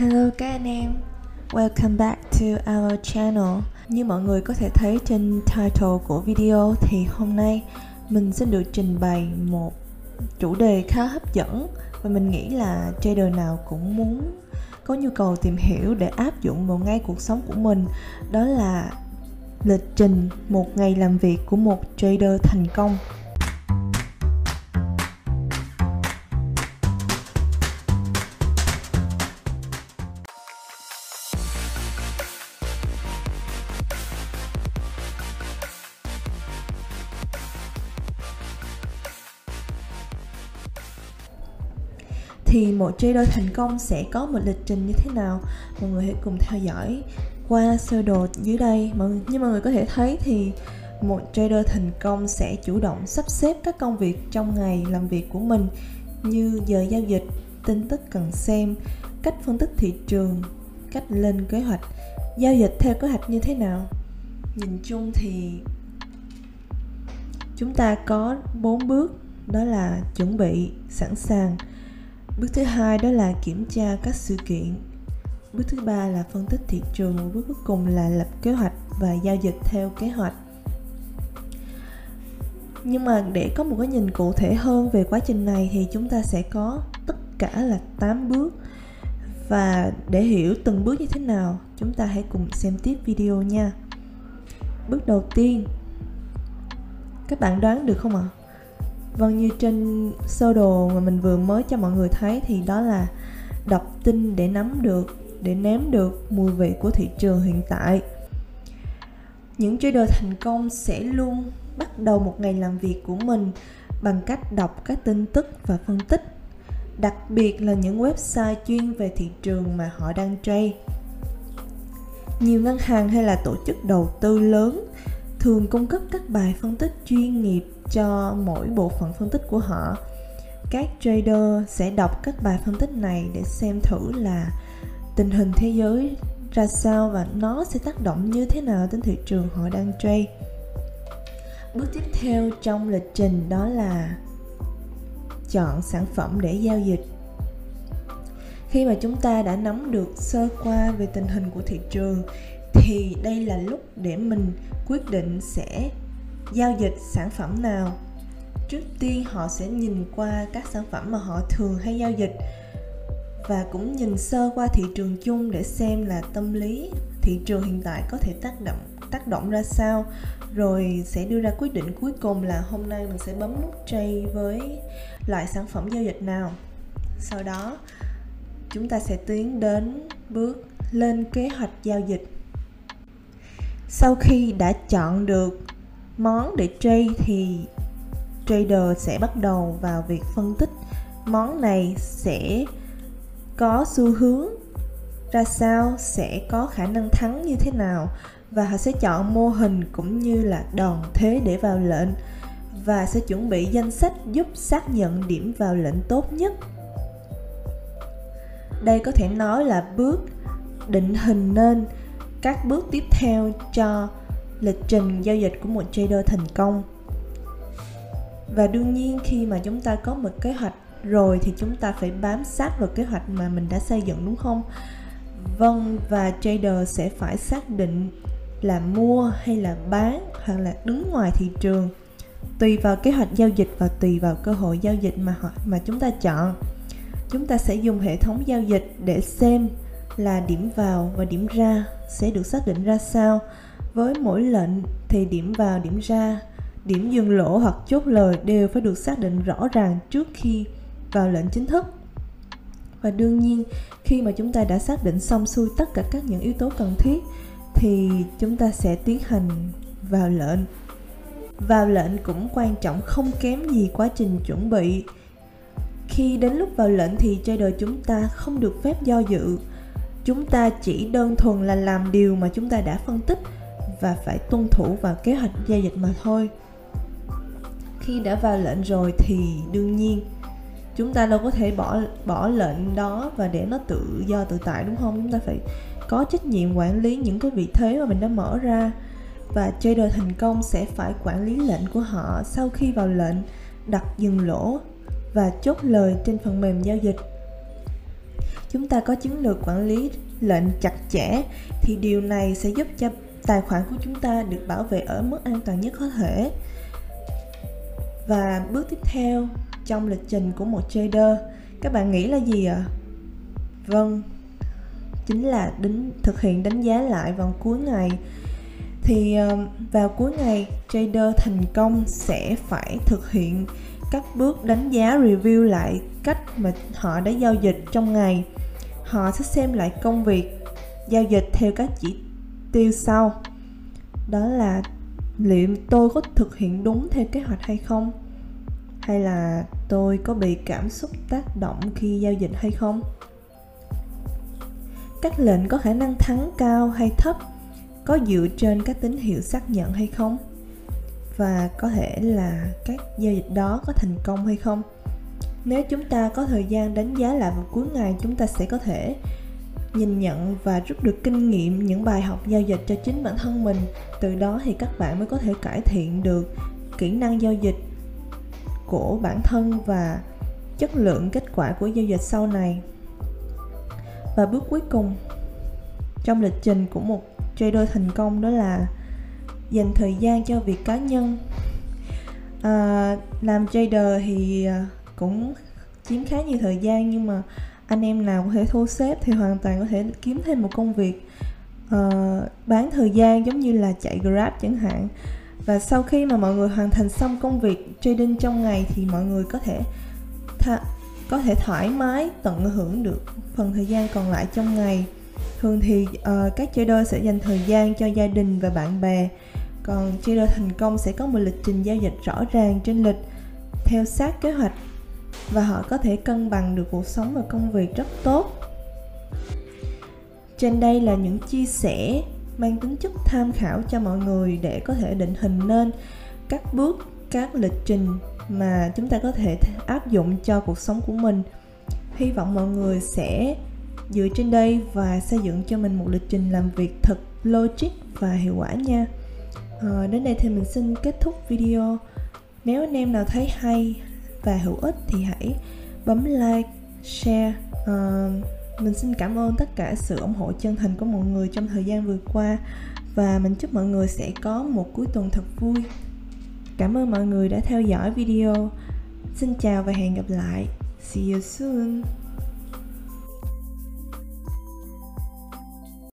Hello các anh em, welcome back to our channel. Như mọi người có thể thấy trên title của video thì hôm nay mình sẽ được trình bày một chủ đề khá hấp dẫn và mình nghĩ là trader nào cũng muốn có nhu cầu tìm hiểu để áp dụng vào ngay cuộc sống của mình. Đó là lịch trình một ngày làm việc của một trader thành công. Thì một trader thành công sẽ có một lịch trình như thế nào? Mọi người hãy cùng theo dõi qua sơ đồ dưới đây. Mọi như mọi người có thể thấy thì một trader thành công sẽ chủ động sắp xếp các công việc trong ngày làm việc của mình như giờ giao dịch, tin tức cần xem, cách phân tích thị trường, cách lên kế hoạch, giao dịch theo kế hoạch như thế nào. Nhìn chung thì chúng ta có bốn bước, đó là chuẩn bị, sẵn sàng bước thứ hai đó là kiểm tra các sự kiện. Bước thứ ba là phân tích thị trường bước cuối cùng là lập kế hoạch và giao dịch theo kế hoạch. Nhưng mà để có một cái nhìn cụ thể hơn về quá trình này thì chúng ta sẽ có tất cả là 8 bước. Và để hiểu từng bước như thế nào, chúng ta hãy cùng xem tiếp video nha. Bước đầu tiên, các bạn đoán được không ạ? à? Vâng như trên sơ đồ mà mình vừa mới cho mọi người thấy thì đó là đọc tin để nắm được, để nếm được mùi vị của thị trường hiện tại. Những trader thành công sẽ luôn bắt đầu một ngày làm việc của mình bằng cách đọc các tin tức và phân tích, đặc biệt là những website chuyên về thị trường mà họ đang trade. Nhiều ngân hàng hay là tổ chức đầu tư lớn thường cung cấp các bài phân tích chuyên nghiệp cho mỗi bộ phận phân tích của họ. Các trader sẽ đọc các bài phân tích này để xem thử là tình hình thế giới ra sao và nó sẽ tác động như thế nào đến thị trường họ đang trade. Bước tiếp theo trong lịch trình đó là chọn sản phẩm để giao dịch. Khi mà chúng ta đã nắm được sơ qua về tình hình của thị trường, thì đây là lúc để mình quyết định sẽ giao dịch sản phẩm nào. Trước tiên họ sẽ nhìn qua các sản phẩm mà họ thường hay giao dịch và cũng nhìn sơ qua thị trường chung để xem là tâm lý thị trường hiện tại có thể tác động tác động ra sao. Rồi sẽ đưa ra quyết định cuối cùng là hôm nay mình sẽ bấm nút trade với loại sản phẩm giao dịch nào. Sau đó, chúng ta sẽ tiến đến bước lên kế hoạch giao dịch. Sau khi đã chọn được món để trade thì trader sẽ bắt đầu vào việc phân tích. Món này sẽ có xu hướng ra sao, sẽ có khả năng thắng như thế nào, và họ sẽ chọn mô hình cũng như là đòn thế để vào lệnh, và sẽ chuẩn bị danh sách giúp xác nhận điểm vào lệnh tốt nhất. Đây có thể nói là bước định hình nên các bước tiếp theo cho lịch trình giao dịch của một trader thành công. Và đương nhiên khi mà chúng ta có một kế hoạch rồi thì chúng ta phải bám sát vào kế hoạch mà mình đã xây dựng, đúng không? Vâng và trader sẽ phải xác định là mua hay là bán, hoặc là đứng ngoài thị trường, tùy vào kế hoạch giao dịch và tùy vào cơ hội giao dịch mà họ, mà chúng ta chọn. Chúng ta sẽ dùng hệ thống giao dịch để xem là điểm vào và điểm ra sẽ được xác định ra sao với mỗi lệnh thì điểm vào, điểm ra, điểm dừng lỗ hoặc chốt lời đều phải được xác định rõ ràng trước khi vào lệnh chính thức. Và đương nhiên, khi mà chúng ta đã xác định xong xuôi tất cả các những yếu tố cần thiết thì chúng ta sẽ tiến hành vào lệnh. Vào lệnh cũng quan trọng không kém gì quá trình chuẩn bị. Khi đến lúc vào lệnh thì trader chúng ta không được phép do dự. Chúng ta chỉ đơn thuần là làm điều mà chúng ta đã phân tích và phải tuân thủ vào kế hoạch giao dịch mà thôi. Khi đã vào lệnh rồi thì đương nhiên, chúng ta đâu có thể bỏ bỏ lệnh đó và để nó tự do tự tại, đúng không? Chúng ta phải có trách nhiệm quản lý những cái vị thế mà mình đã mở ra. Và trader thành công sẽ phải quản lý lệnh của họ sau khi vào lệnh, đặt dừng lỗ và chốt lời trên phần mềm giao dịch. Chúng ta có chiến lược quản lý lệnh chặt chẽ thì điều này sẽ giúp cho tài khoản của chúng ta được bảo vệ ở mức an toàn nhất có thể. Và bước tiếp theo trong lịch trình của một trader, các bạn nghĩ là gì ạ? Vâng chính là đính thực hiện đánh giá lại vào cuối ngày. Thì ờ, vào cuối ngày, trader thành công sẽ phải thực hiện các bước đánh giá review lại cách mà họ đã giao dịch trong ngày. Họ sẽ xem lại công việc giao dịch theo các chỉ tiêu sau. Đó là liệu tôi có thực hiện đúng theo kế hoạch hay không? Hay là tôi có bị cảm xúc tác động khi giao dịch hay không? Các lệnh có khả năng thắng cao hay thấp có dựa trên các tín hiệu xác nhận hay không? Và có thể là các giao dịch đó có thành công hay không? Nếu chúng ta có thời gian đánh giá lại vào cuối ngày, chúng ta sẽ có thể nhìn nhận và rút được kinh nghiệm những bài học giao dịch cho chính bản thân mình. Từ đó thì các bạn mới có thể cải thiện được kỹ năng giao dịch của bản thân và chất lượng kết quả của giao dịch sau này. Và bước cuối cùng trong lịch trình của một trader thành công đó là dành thời gian cho việc cá nhân. À, làm trader thì à, cũng chiếm khá nhiều thời gian nhưng mà anh em nào có thể thu xếp thì hoàn toàn có thể kiếm thêm một công việc uh, bán thời gian giống như là chạy grab chẳng hạn. Và sau khi mà mọi người hoàn thành xong công việc trading trong ngày thì mọi người có thể tha, có thể thoải mái tận hưởng được phần thời gian còn lại trong ngày. Thường thì uh, các trader sẽ dành thời gian cho gia đình và bạn bè còn trader thành công sẽ có một lịch trình giao dịch rõ ràng trên lịch theo sát kế hoạch và họ có thể cân bằng được cuộc sống và công việc rất tốt. Trên đây là những chia sẻ mang tính chất tham khảo cho mọi người để có thể định hình nên các bước các lịch trình mà chúng ta có thể áp dụng cho cuộc sống của mình. Hy vọng mọi người sẽ dựa trên đây và xây dựng cho mình một lịch trình làm việc thật logic và hiệu quả nha. À, đến đây thì mình xin kết thúc video. Nếu anh em nào thấy hay và hữu ích thì hãy bấm like share. Uh, mình xin cảm ơn tất cả sự ủng hộ chân thành của mọi người trong thời gian vừa qua và mình chúc mọi người sẽ có một cuối tuần thật vui. Cảm ơn mọi người đã theo dõi video. Xin chào và hẹn gặp lại. See you soon.